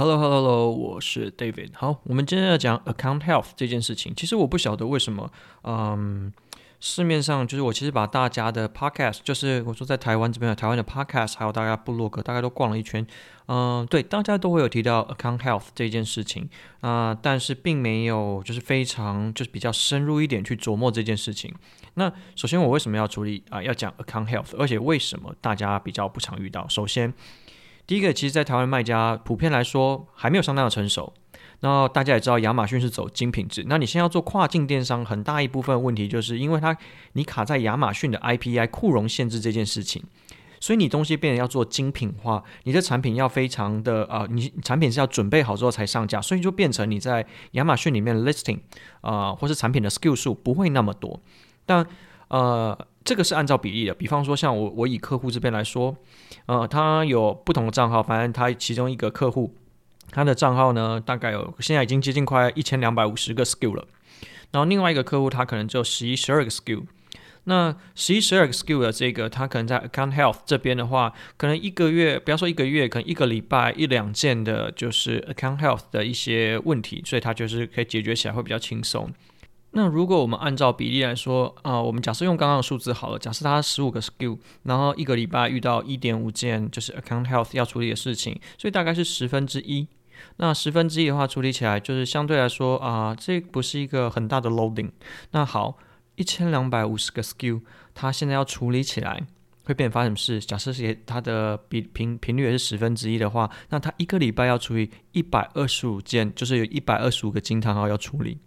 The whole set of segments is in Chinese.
Hello，Hello，Hello，我是 David。好，我们今天要讲 Account Health 这件事情。其实我不晓得为什么，嗯，市面上就是我其实把大家的 Podcast，就是我说在台湾这边的台湾的 Podcast，还有大家部落格，大概都逛了一圈。嗯，对，大家都会有提到 Account Health 这件事情啊，但是并没有就是非常就是比较深入一点去琢磨这件事情。那首先我为什么要处理啊，要讲 Account Health，而且为什么大家比较不常遇到？首先。第一个，其实，在台湾卖家普遍来说还没有相当的成熟。那大家也知道，亚马逊是走精品制。那你现在要做跨境电商，很大一部分问题就是因为它你卡在亚马逊的 IPI 库容限制这件事情，所以你东西变得要做精品化，你的产品要非常的啊、呃，你产品是要准备好之后才上架，所以就变成你在亚马逊里面 listing 啊、呃，或是产品的 SKU 数不会那么多。但呃。这个是按照比例的，比方说像我，我以客户这边来说，呃，他有不同的账号，反正他其中一个客户，他的账号呢，大概有现在已经接近快一千两百五十个 skill 了，然后另外一个客户他可能只有十一、十二个 skill，那十一、十二个 skill 的这个，他可能在 Account Health 这边的话，可能一个月，不要说一个月，可能一个礼拜一两件的，就是 Account Health 的一些问题，所以他就是可以解决起来会比较轻松。那如果我们按照比例来说啊、我们假设用刚刚的数字好了，假设它十五个 skill，然后一个礼拜遇到一点五件就是 Account Health 要处理的事情，所以大概是十分之一。那十分之一的话，处理起来就是相对来说啊、这不是一个很大的 loading。那好，一千两百五十个 skill，它现在要处理起来会变发生什么事？假设是它的比频频率也是十分之一的话，那它一个礼拜要处理一百二十五件，就是有一百二十五个惊叹号要处理。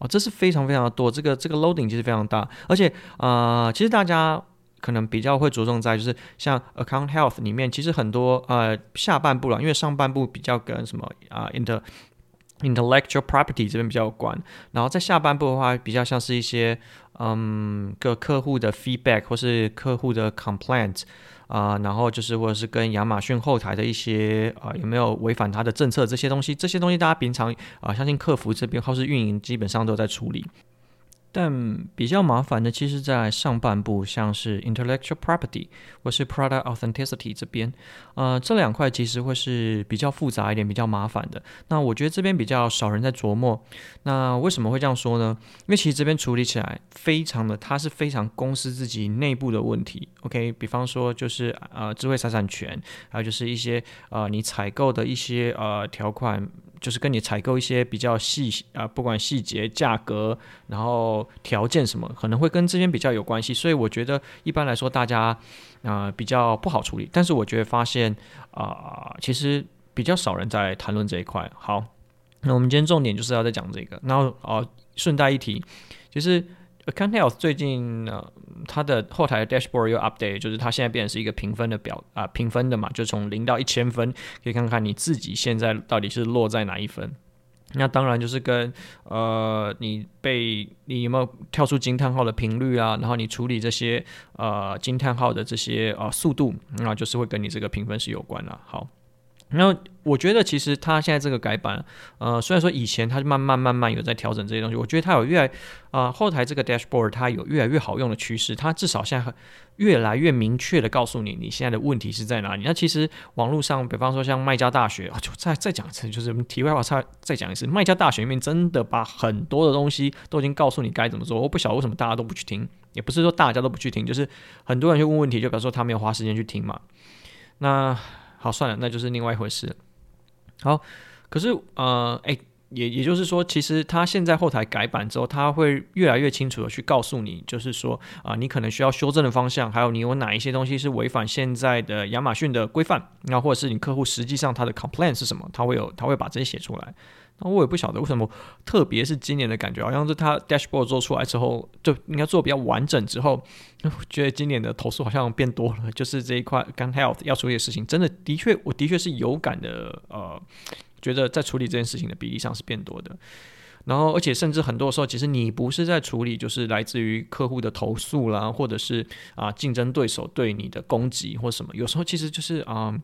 哦，这是非常非常的多，这个这个 loading 其实非常大，而且啊、呃，其实大家可能比较会着重在就是像 account health 里面，其实很多呃下半部了，因为上半部比较跟什么啊、inter intellectual property 这边比较有关，然后在下半部的话，比较像是一些嗯个客户的 feedback 或是客户的 complaint。啊、然后就是或者是跟亚马逊后台的一些啊、呃，有没有违反他的政策这些东西，这些东西大家平常啊、相信客服这边或是运营基本上都在处理。但比较麻烦的，其实，在上半部，像是 intellectual property 或是 product authenticity 这边，呃，这两块其实会是比较复杂一点、比较麻烦的。那我觉得这边比较少人在琢磨。那为什么会这样说呢？因为其实这边处理起来非常的，它是非常公司自己内部的问题。OK，比方说就是呃，智慧财产权，还有就是一些呃，你采购的一些呃条款。就是跟你采购一些比较细啊，不管细节、价格，然后条件什么，可能会跟这边比较有关系，所以我觉得一般来说大家啊、比较不好处理。但是我觉得发现啊、其实比较少人在谈论这一块。好，那我们今天重点就是要再讲这个。然后啊，顺带一提，就是。Account Health 最近呢，它的后台的 dashboard 又 update，就是它现在变成是一个评分的表啊，评分的嘛，就从零到一千分，可以看看你自己现在到底是落在哪一分。那当然就是跟呃，你被你有没有跳出惊叹号的频率啊，然后你处理这些呃惊叹号的这些呃速度，那就是会跟你这个评分是有关的。好。然后我觉得其实它现在这个改版，呃，虽然说以前它慢慢慢慢有在调整这些东西，我觉得它有越来啊、后台这个 dashboard 它有越来越好用的趋势，它至少现在越来越明确的告诉你你现在的问题是在哪里。那其实网络上，比方说像卖家大学啊，就再再讲一次，就是题外话，再再讲一次，卖家大学里面真的把很多的东西都已经告诉你该怎么做。我不晓得为什么大家都不去听，也不是说大家都不去听，就是很多人去问问题，就比方说他没有花时间去听嘛。那好，算了，那就是另外一回事。好，可是呃，诶，也也就是说，其实他现在后台改版之后，他会越来越清楚的去告诉你，就是说啊、你可能需要修正的方向，还有你有哪一些东西是违反现在的亚马逊的规范，那或者是你客户实际上他的 complaint 是什么，他会有，他会把这些写出来。那我也不晓得为什么，特别是今年的感觉，好像是他 dashboard 做出来之后，就应该做比较完整之后，觉得今年的投诉好像变多了。就是这一块 Account Health 要处理的事情，真的的确，我的确是有感的，呃，觉得在处理这件事情的比例上是变多的。然后，而且甚至很多时候，其实你不是在处理，就是来自于客户的投诉啦，或者是啊竞争对手对你的攻击或什么，有时候其实就是啊。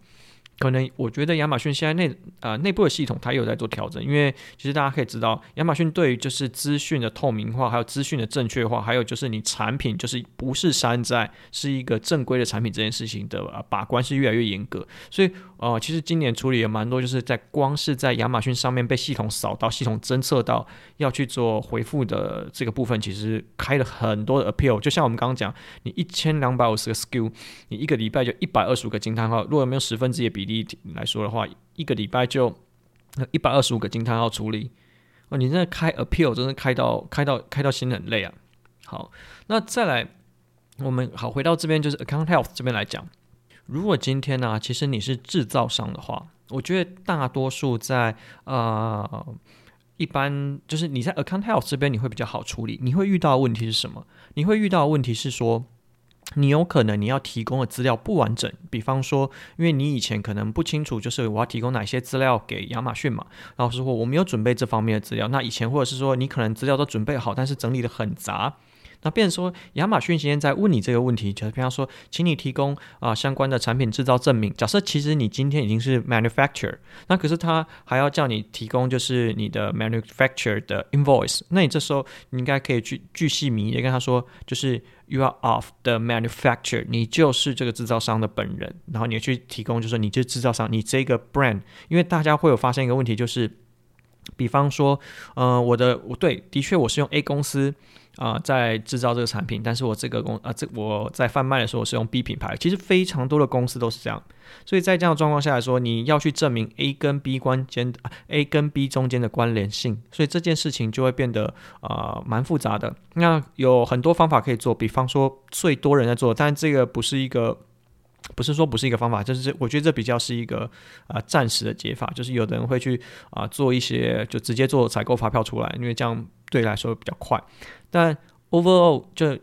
可能我觉得亚马逊现在内呃内部的系统它也有在做调整，因为其实大家可以知道，亚马逊对于就是资讯的透明化，还有资讯的正确化，还有就是你产品就是不是山寨，是一个正规的产品这件事情的呃把关是越来越严格。所以呃其实今年处理也蛮多，就是在光是在亚马逊上面被系统扫到、系统侦测到要去做回复的这个部分，其实开了很多的 appeal。就像我们刚刚讲，你一千两百五十个 SKU，你一个礼拜就一百二十五个惊叹号，如果没有十分之一的比例来说的话，一个礼拜就一百二十五个惊叹号处理哦，你在开 appeal 真的开到开到开到心很累啊。好，那再来，我们好回到这边就是 account health 这边来讲，如果今天呢、其实你是制造商的话，我觉得大多数在呃一般就是你在 account health 这边你会比较好处理，你会遇到的问题是什么？你会遇到的问题是说。你有可能你要提供的资料不完整，比方说，因为你以前可能不清楚，就是我要提供哪些资料给亚马逊嘛，然后说我没有准备这方面的资料，那以前或者是说你可能资料都准备好，但是整理得很杂。那变说，亚马逊今天在问你这个问题，就是比方说，请你提供啊、相关的产品制造证明。假设其实你今天已经是 manufacturer，那可是他还要叫你提供就是你的 manufacturer 的 invoice。那你这时候你应该可以去巨细靡遗跟他说，就是 you are of the manufacturer，你就是这个制造商的本人。然后你去提供，就是你这制造商，你这个 brand。因为大家会有发现一个问题，就是比方说，呃，我的我对，的确我是用 A 公司。啊、在制造这个产品，但是我这个公啊、这我在贩卖的时候我是用 B 品牌，其实非常多的公司都是这样，所以在这样的状况下来说，你要去证明 A 跟 B 关间、A 跟 B 中间的关联性，所以这件事情就会变得啊、蛮复杂的。那有很多方法可以做，比方说最多人在做，但这个不是一个。不是说不是一个方法，就是我觉得这比较是一个啊、暂时的解法，就是有的人会去啊、做一些就直接做采购发票出来，因为这样对来说比较快。但 overall 就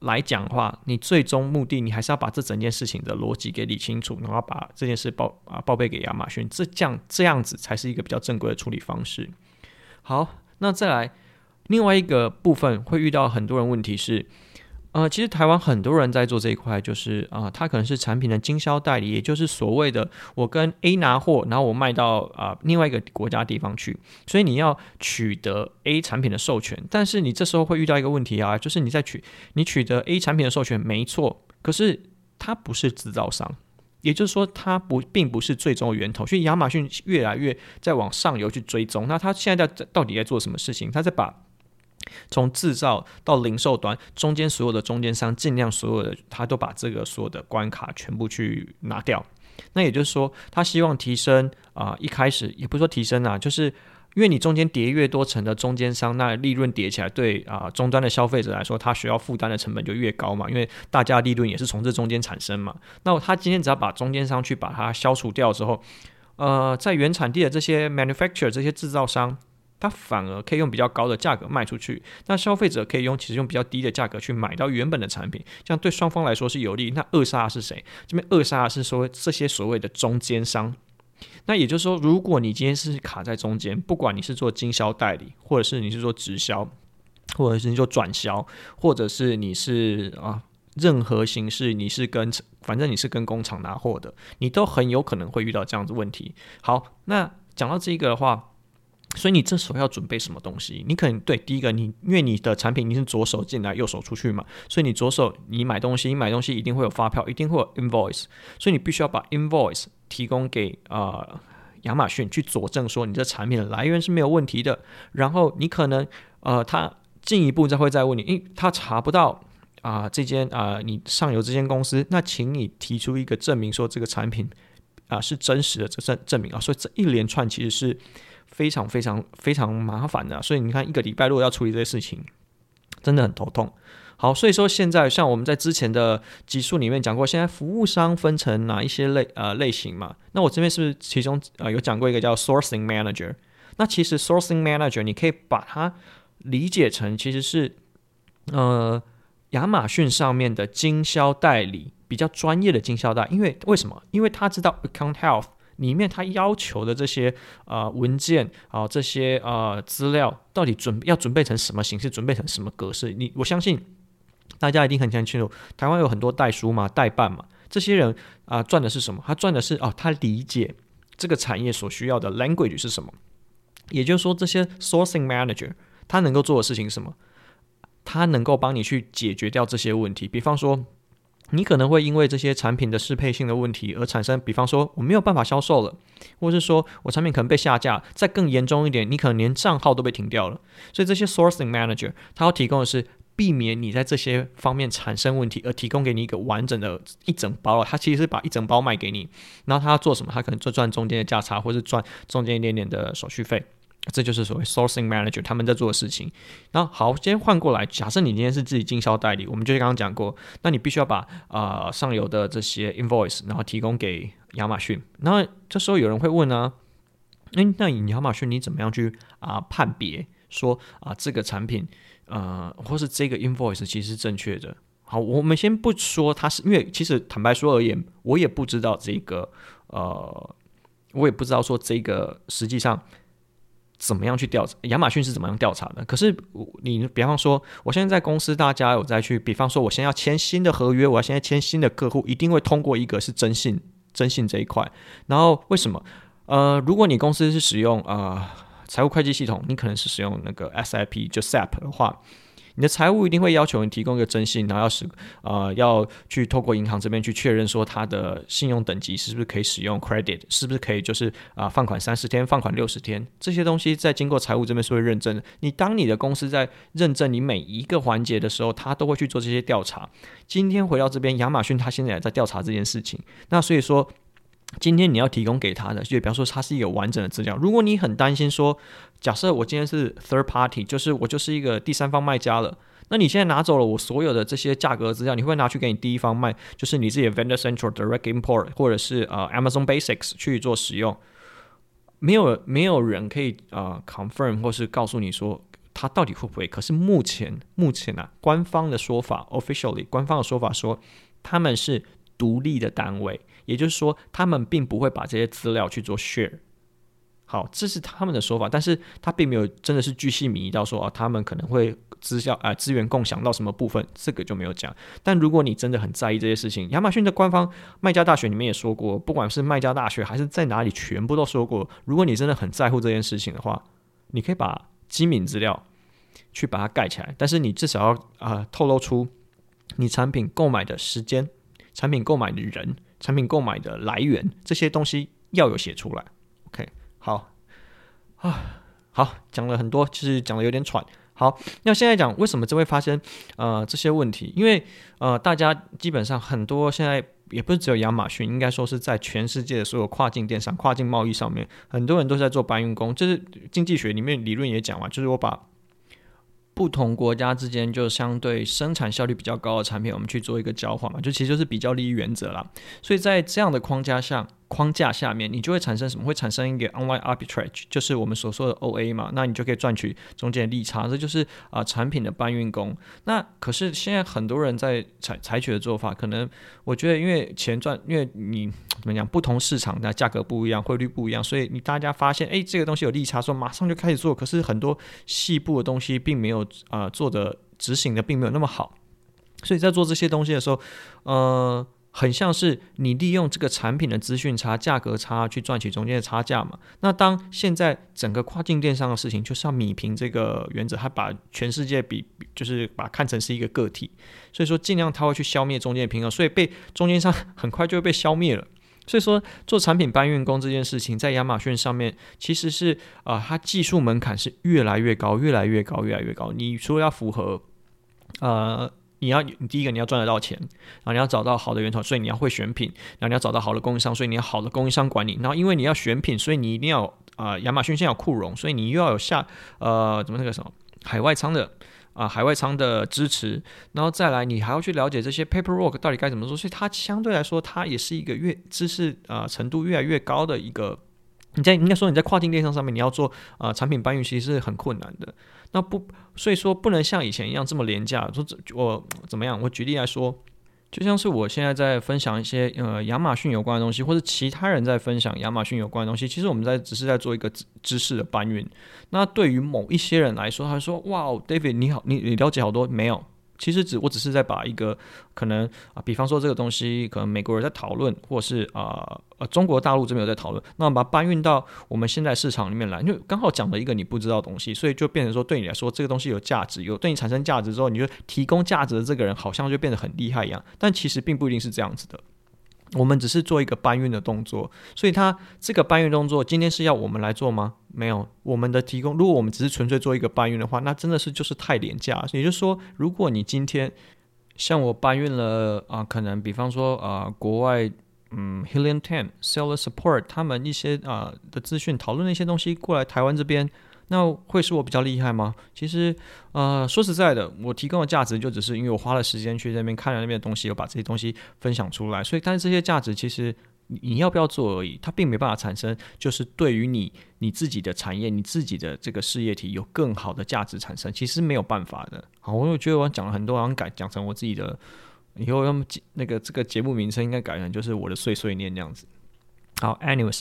来讲的话，你最终目的你还是要把这整件事情的逻辑给理清楚，然后把这件事报啊报备给亚马逊，这这样这样子才是一个比较正规的处理方式。好，那再来另外一个部分会遇到很多人问题是。呃，其实台湾很多人在做这一块，就是啊、呃，他可能是产品的经销代理，也就是所谓的我跟 A 拿货，然后我卖到啊、另外一个国家地方去，所以你要取得 A 产品的授权，但是你这时候会遇到一个问题啊，就是你在取你取得 A 产品的授权没错，可是它不是制造商，也就是说它不并不是最终的源头，所以亚马逊越来越在往上游去追踪，那他现在在到底在做什么事情？他在把从制造到零售端，中间所有的中间商，尽量所有的他都把这个所有的关卡全部去拿掉。那也就是说，他希望提升啊、一开始也不是说提升啊，就是因为你中间叠越多层的中间商，那利润叠起来，对啊、终端的消费者来说，他需要负担的成本就越高嘛，因为大家利润也是从这中间产生嘛。那他今天只要把中间商去把它消除掉之后，呃，在原产地的这些 manufacturer 这些制造商。它反而可以用比较高的价格卖出去，那消费者可以用其实用比较低的价格去买到原本的产品，这样对双方来说是有利。那扼杀是谁？这边扼杀的是说这些所谓的中间商。那也就是说，如果你今天是卡在中间，不管你是做经销代理，或者是你是做直销，或者是你做转销，或者是你是啊任何形式，你是跟反正你是跟工厂拿货的，你都很有可能会遇到这样子问题。好，那讲到这个的话。所以你这时候要准备什么东西？你可能对第一个，你因为你的产品你是左手进来右手出去嘛，所以你左手你买东西，你买东西一定会有发票，一定会有 invoice，所以你必须要把 invoice 提供给呃亚马逊去佐证说你这产品的来源是没有问题的。然后你可能呃他进一步再会再问你，因他查不到啊、这间啊、你上游这间公司，那请你提出一个证明说这个产品啊、是真实的这证证明啊。所以这一连串其实是。非常非常非常麻烦的，所以你看一个礼拜如果要处理这些事情，真的很头痛。好，所以说现在像我们在之前的集数里面讲过，现在服务商分成哪一些类呃类型嘛？那我这边是不是其中呃有讲过一个叫 sourcing manager？那其实 sourcing manager 你可以把它理解成其实是呃亚马逊上面的经销代理，比较专业的经销代，因为为什么？因为他知道 account health。里面他要求的这些呃文件啊、这些呃资料到底准要准备成什么形式，准备成什么格式？你我相信大家一定很清楚，台湾有很多代书嘛，代办嘛，这些人啊、赚的是什么？他赚的是哦，他理解这个产业所需要的 language 是什么。也就是说，这些 sourcing manager 他能够做的事情是什么？他能够帮你去解决掉这些问题。比方说，你可能会因为这些产品的适配性的问题而产生，比方说我没有办法销售了，或者是说我产品可能被下架。再更严重一点，你可能连账号都被停掉了。所以这些 sourcing manager 他要提供的是避免你在这些方面产生问题，而提供给你一个完整的一整包。他其实是把一整包卖给你，然后他要做什么？他可能就赚中间的价差，或是赚中间一点点的手续费。这就是所谓 sourcing manager 他们在做的事情。那好，今天换过来，假设你今天是自己经销代理，我们就刚刚讲过，那你必须要把啊、上游的这些 invoice，然后提供给亚马逊。那这时候有人会问呢，诶，那你亚马逊你怎么样去啊、判别说啊、这个产品呃或是这个 invoice 其实是正确的？好，我们先不说它是，因为其实坦白说而言，我也不知道这个呃，我也不知道说这个实际上。怎么样去调查？亚马逊是怎么样调查的？可是你比方说，我现在在公司，大家有在去，比方说，我现在要签新的合约，我要现在签新的客户，一定会通过一个是征信，征信这一块。然后为什么？呃，如果你公司是使用呃财务会计系统，你可能是使用那个 SIP 就 SAP 的话。你的财务一定会要求你提供一个征信，然后要使呃要去透过银行这边去确认说他的信用等级是不是可以使用 credit，是不是可以就是啊、放款三十天，放款六十天，这些东西在经过财务这边是会认证的。你当你的公司在认证你每一个环节的时候，他都会去做这些调查。今天回到这边，亚马逊他现在也在调查这件事情。那所以说。今天你要提供给他的，就比方说它是一个完整的资料。如果你很担心说，假设我今天是 third party，就是我就是一个第三方卖家了，那你现在拿走了我所有的这些价格资料，你会拿去给你第一方卖，就是你自己的 Vendor Central Direct Import 或者是呃 Amazon Basics 去做使用？没有没有人可以呃 confirm 或是告诉你说他到底会不会？可是目前目前啊，官方的说法 officially 官方的说法说他们是独立的单位。也就是说，他们并不会把这些资料去做 share。好，这是他们的说法，但是他并没有真的是巨细靡遗到说啊，他们可能会资料啊资源共享到什么部分，这个就没有讲。但如果你真的很在意这些事情，亚马逊的官方卖家大学里面也说过，不管是卖家大学还是在哪里，全部都说过，如果你真的很在乎这件事情的话，你可以把机敏资料去把它盖起来，但是你至少要啊、透露出你产品购买的时间、产品购买的人。产品购买的来源这些东西要有写出来，OK，好啊，好，讲了很多，其实讲的有点喘。好，那现在讲为什么这会发生呃这些问题？因为呃大家基本上很多现在也不是只有亚马逊，应该说是在全世界的所有跨境电商、跨境贸易上面，很多人都在做搬运工。就是经济学里面理论也讲嘛，就是我把。不同国家之间就相对生产效率比较高的产品，我们去做一个交换嘛，就其实就是比较利益原则啦。所以在这样的框架下。框架下面，你就会产生什么？会产生一个 online arbitrage，就是我们所说的 OA 嘛。那你就可以赚取中间的利差，这就是啊、产品的搬运工。那可是现在很多人在采采取的做法，可能我觉得因为钱赚，因为你怎么讲，不同市场的价格不一样，汇率不一样，所以你大家发现，哎，这个东西有利差，说马上就开始做。可是很多细部的东西并没有啊、做的执行的并没有那么好，所以在做这些东西的时候，呃。很像是你利用这个产品的资讯差、价格差去赚取中间的差价嘛？那当现在整个跨境电商的事情就是要米平这个原则，它把全世界比就是把看成是一个个体，所以说尽量它会去消灭中间的平衡，所以被中间商很快就会被消灭了。所以说做产品搬运工这件事情，在亚马逊上面其实是啊、它技术门槛是越来越高、越来越高、越来越高。你说要符合呃。你要，你第一个你要赚得到钱，然后你要找到好的源头，所以你要会选品，然后你要找到好的供应商，所以你要好的供应商管理，然后因为你要选品，所以你一定要啊、亚马逊现有库容，所以你又要有下呃，怎么那个什么海外仓的啊、海外仓的支持，然后再来你还要去了解这些 paperwork 到底该怎么做，所以它相对来说，它也是一个越知识啊、程度越来越高的一个。你在应该说你在跨境电商上面，你要做啊、产品搬运，其实是很困难的。那不，所以说不能像以前一样这么廉价。说我怎么样？我举例来说，就像是我现在在分享一些呃亚马逊有关的东西，或者其他人在分享亚马逊有关的东西，其实我们在只是在做一个知知识的搬运。那对于某一些人来说，他说：“哇，David 你好，你你了解好多没有？其实只我只是在把一个可能啊，比方说这个东西可能美国人在讨论，或是啊呃中国大陆这边有在讨论，那我们把它搬运到我们现在市场里面来，就刚好讲了一个你不知道的东西，所以就变成说对你来说这个东西有价值，有对你产生价值之后，你就提供价值的这个人好像就变得很厉害一样，但其实并不一定是这样子的。我们只是做一个搬运的动作，所以它这个搬运动作今天是要我们来做吗？没有，我们的提供，如果我们只是纯粹做一个搬运的话，那真的是就是太廉价。也就是说，如果你今天像我搬运了啊、可能比方说啊、国外嗯，Helium Ten Seller Support 他们一些啊、的资讯讨论的一些东西过来台湾这边。那会是我比较厉害吗？其实，呃，说实在的，我提供的价值就只是因为我花了时间去那边看了那边的东西，我把这些东西分享出来。所以，但是这些价值其实你要不要做而已，它并没办法产生，就是对于你你自己的产业、你自己的这个事业体有更好的价值产生，其实没有办法的。好，我又觉得我讲了很多，好像改讲成我自己的，以后要么那个这个节目名称应该改成就是我的碎碎念这样子。好，anyways。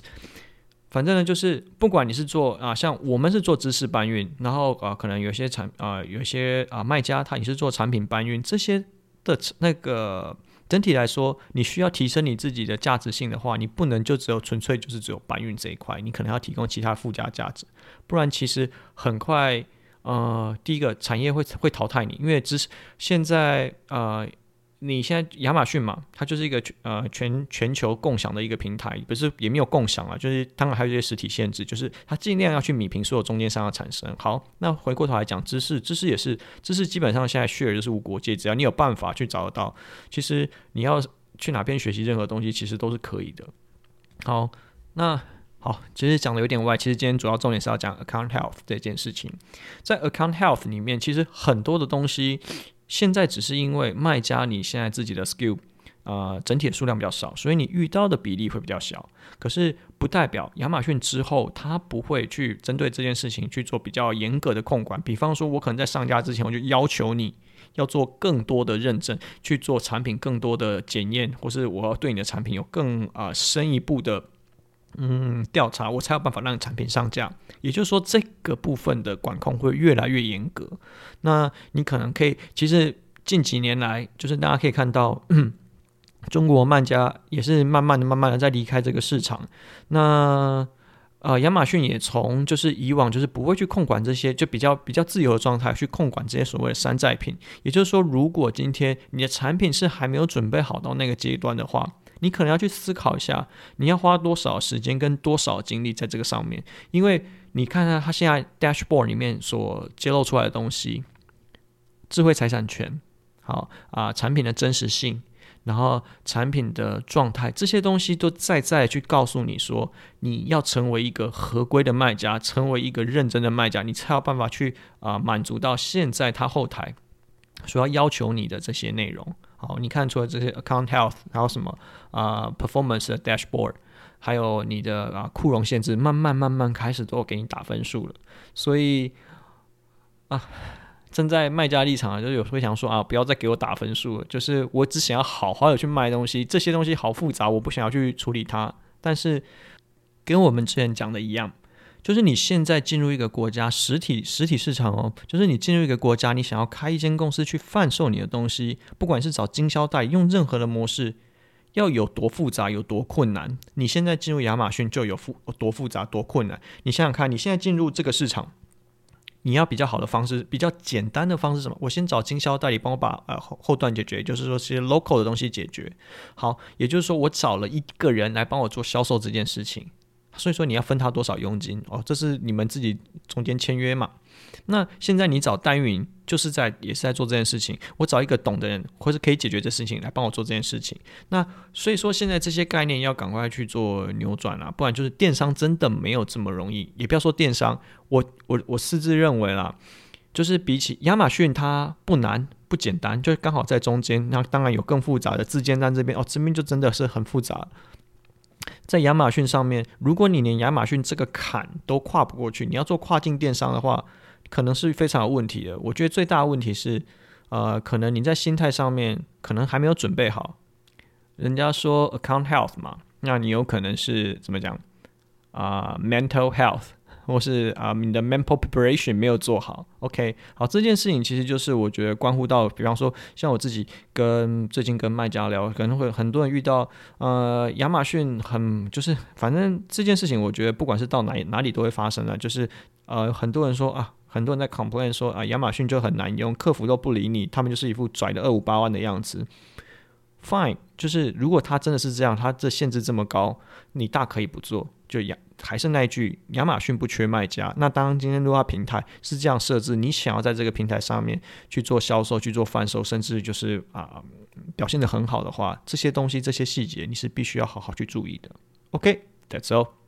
反正呢，就是不管你是做啊，像我们是做知识搬运，然后啊，可能有些产啊，有些啊卖家他也是做产品搬运，这些的那个整体来说，你需要提升你自己的价值性的话，你不能就只有纯粹就是只有搬运这一块，你可能要提供其他附加价值，不然其实很快呃，第一个产业会会淘汰你，因为知识现在呃。你现在亚马逊嘛，它就是一个呃全全球共享的一个平台，不是也没有共享啊，就是当然还有一些实体限制，就是它尽量要去米平所有中间商的产生。好，那回过头来讲，知识知识也是知识，基本上现在 share 就是无国界，只要你有办法去找得到，其实你要去哪边学习任何东西，其实都是可以的。好，那好，其实讲的有点歪，其实今天主要重点是要讲 account health 这件事情，在 account health 里面，其实很多的东西。现在只是因为卖家你现在自己的 skill，呃，整体的数量比较少，所以你遇到的比例会比较小。可是不代表亚马逊之后它不会去针对这件事情去做比较严格的控管。比方说，我可能在上架之前我就要求你要做更多的认证，去做产品更多的检验，或是我要对你的产品有更啊、深一步的。嗯，调查我才有办法让产品上架。也就是说，这个部分的管控会越来越严格。那你可能可以，其实近几年来，就是大家可以看到，嗯，中国卖家也是慢慢的、慢慢的在离开这个市场。那呃，亚马逊也从就是以往就是不会去控管这些，就比较比较自由的状态去控管这些所谓的山寨品。也就是说，如果今天你的产品是还没有准备好到那个阶段的话，你可能要去思考一下，你要花多少时间跟多少精力在这个上面，因为你看看他现在 dashboard 里面所揭露出来的东西，智慧财产权，好啊、产品的真实性，然后产品的状态，这些东西都在在去告诉你说，你要成为一个合规的卖家，成为一个认真的卖家，你才有办法去啊、满足到现在他后台所要要求你的这些内容。好，你看除了这些 account health，还有什么啊、performance 的 dashboard，还有你的啊库容限制，慢慢慢慢开始都给你打分数了。所以啊，站在卖家立场啊，就是有时候想说啊，不要再给我打分数了，就是我只想要好好的去卖东西，这些东西好复杂，我不想要去处理它。但是跟我们之前讲的一样。就是你现在进入一个国家实体实体市场哦，就是你进入一个国家，你想要开一间公司去贩售你的东西，不管是找经销代，用任何的模式，要有多复杂，有多困难。你现在进入亚马逊就有复多复杂，多困难。你想想看，你现在进入这个市场，你要比较好的方式，比较简单的方式什么？我先找经销代理帮我把呃后后段解决，就是说这些 local 的东西解决好，也就是说我找了一个人来帮我做销售这件事情。所以说你要分他多少佣金哦，这是你们自己中间签约嘛。那现在你找代运营，就是在也是在做这件事情。我找一个懂的人，或是可以解决这事情来帮我做这件事情。那所以说现在这些概念要赶快去做扭转啊，不然就是电商真的没有这么容易。也不要说电商，我我我私自认为啦，就是比起亚马逊它不难不简单，就刚好在中间。那当然有更复杂的自建站这边哦，这边就真的是很复杂。在亚马逊上面，如果你连亚马逊这个坎都跨不过去，你要做跨境电商的话，可能是非常有问题的。我觉得最大的问题是，呃，可能你在心态上面可能还没有准备好。人家说 account health 嘛，那你有可能是怎么讲啊 mental health 或是啊、你的 mental preparation 没有做好。OK，好，这件事情其实就是我觉得关乎到，比方说像我自己跟最近跟卖家聊，可能会很多人遇到呃亚马逊很就是反正这件事情，我觉得不管是到哪哪里都会发生的，就是呃很多人说啊，很多人在 complain 说啊亚马逊就很难用，客服都不理你，他们就是一副拽的二五八万的样子。Fine，就是如果他真的是这样，他这限制这么高，你大可以不做。就亚还是那句，亚马逊不缺卖家。那当今天如果平台是这样设置，你想要在这个平台上面去做销售、去做贩售，甚至就是啊、表现的很好的话，这些东西、这些细节你是必须要好好去注意的。OK，that's all。